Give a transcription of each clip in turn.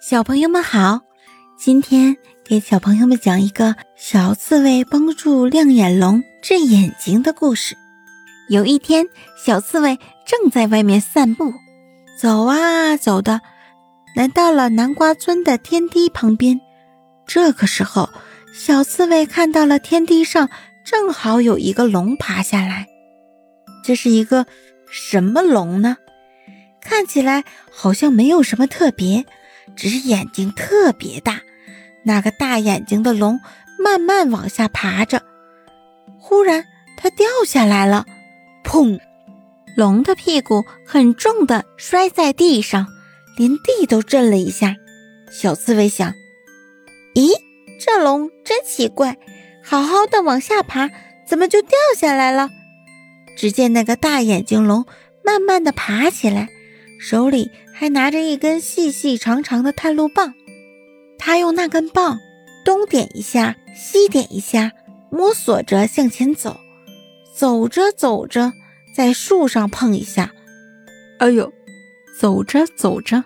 小朋友们好，今天给小朋友们讲一个小刺猬帮助亮眼龙治眼睛的故事。有一天，小刺猬正在外面散步，走啊走的，来到了南瓜村的天梯旁边。这个时候，小刺猬看到了天梯上正好有一个龙爬下来。这是一个什么龙呢？看起来好像没有什么特别。只是眼睛特别大，那个大眼睛的龙慢慢往下爬着，忽然它掉下来了，砰！龙的屁股很重的摔在地上，连地都震了一下。小刺猬想：咦，这龙真奇怪，好好的往下爬，怎么就掉下来了？只见那个大眼睛龙慢慢的爬起来。手里还拿着一根细细长长的探路棒，他用那根棒东点一下，西点一下，摸索着向前走。走着走着，在树上碰一下，哎呦！走着走着，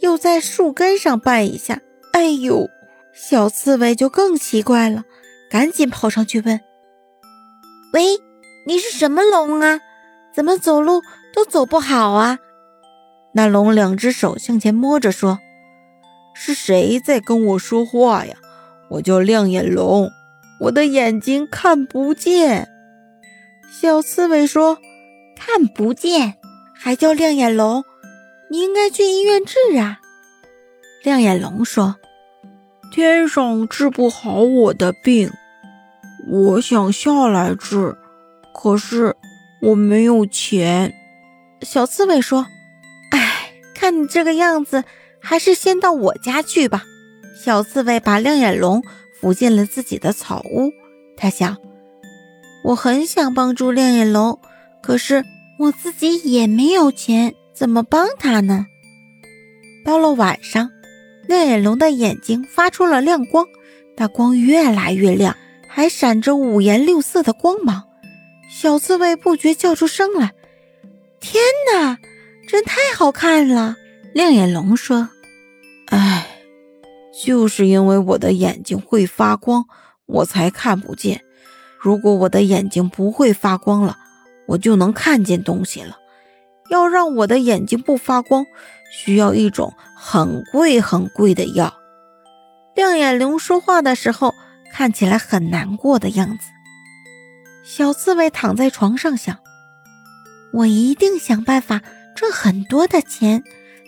又在树根上绊一下，哎呦！小刺猬就更奇怪了，赶紧跑上去问：“喂，你是什么龙啊？怎么走路都走不好啊？”那龙两只手向前摸着说：“是谁在跟我说话呀？我叫亮眼龙，我的眼睛看不见。”小刺猬说：“看不见还叫亮眼龙？你应该去医院治啊。”亮眼龙说：“天上治不好我的病，我想下来治，可是我没有钱。”小刺猬说。看你这个样子，还是先到我家去吧。小刺猬把亮眼龙扶进了自己的草屋。他想，我很想帮助亮眼龙，可是我自己也没有钱，怎么帮他呢？到了晚上，亮眼龙的眼睛发出了亮光，那光越来越亮，还闪着五颜六色的光芒。小刺猬不觉叫出声来：“天哪！”真太好看了，亮眼龙说：“哎，就是因为我的眼睛会发光，我才看不见。如果我的眼睛不会发光了，我就能看见东西了。要让我的眼睛不发光，需要一种很贵很贵的药。”亮眼龙说话的时候看起来很难过的样子。小刺猬躺在床上想：“我一定想办法。”挣很多的钱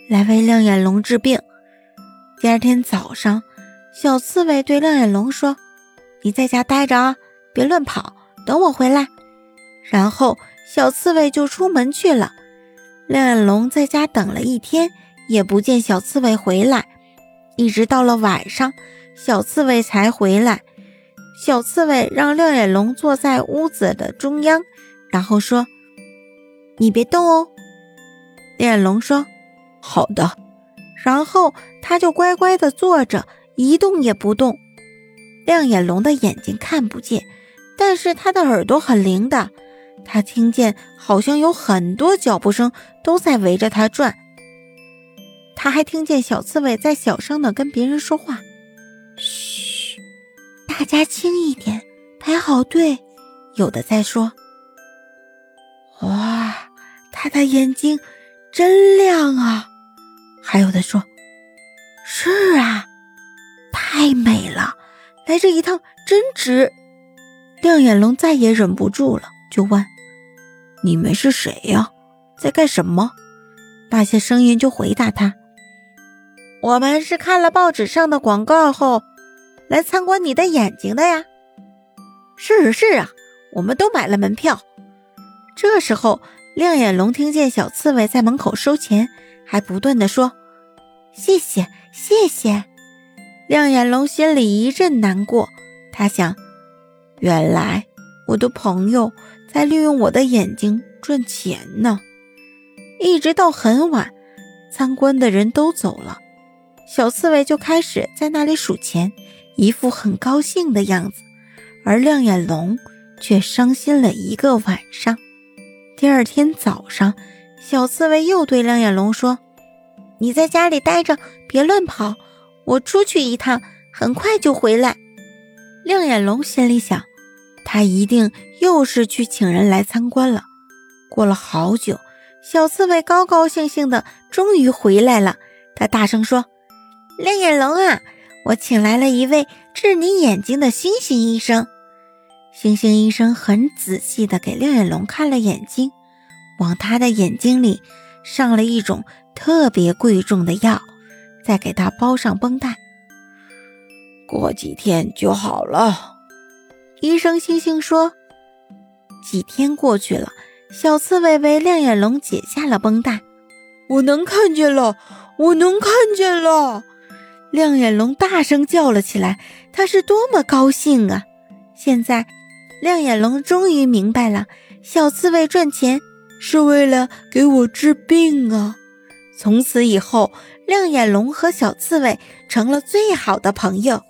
来为亮眼龙治病。第二天早上，小刺猬对亮眼龙说：“你在家待着啊，别乱跑，等我回来。”然后小刺猬就出门去了。亮眼龙在家等了一天，也不见小刺猬回来，一直到了晚上，小刺猬才回来。小刺猬让亮眼龙坐在屋子的中央，然后说：“你别动哦。”亮眼龙说：“好的。”然后他就乖乖的坐着，一动也不动。亮眼龙的眼睛看不见，但是他的耳朵很灵的，他听见好像有很多脚步声都在围着他转。他还听见小刺猬在小声的跟别人说话：“嘘，大家轻一点，排好队。”有的在说：“哇，他的眼睛。”真亮啊！还有的说：“是啊，太美了，来这一趟真值。”亮眼龙再也忍不住了，就问：“你们是谁呀？在干什么？”那些声音就回答他：“我们是看了报纸上的广告后，来参观你的眼睛的呀。”“是是啊，我们都买了门票。”这时候。亮眼龙听见小刺猬在门口收钱，还不断的说：“谢谢，谢谢。”亮眼龙心里一阵难过，他想：原来我的朋友在利用我的眼睛赚钱呢。一直到很晚，参观的人都走了，小刺猬就开始在那里数钱，一副很高兴的样子，而亮眼龙却伤心了一个晚上。第二天早上，小刺猬又对亮眼龙说：“你在家里待着，别乱跑。我出去一趟，很快就回来。”亮眼龙心里想，他一定又是去请人来参观了。过了好久，小刺猬高高兴兴的终于回来了。他大声说：“亮眼龙啊，我请来了一位治你眼睛的星星医生。”星星医生很仔细的给亮眼龙看了眼睛，往他的眼睛里上了一种特别贵重的药，再给他包上绷带。过几天就好了，医生星星说。几天过去了，小刺猬为亮眼龙解下了绷带。我能看见了，我能看见了！亮眼龙大声叫了起来，他是多么高兴啊！现在，亮眼龙终于明白了，小刺猬赚钱是为了给我治病啊！从此以后，亮眼龙和小刺猬成了最好的朋友。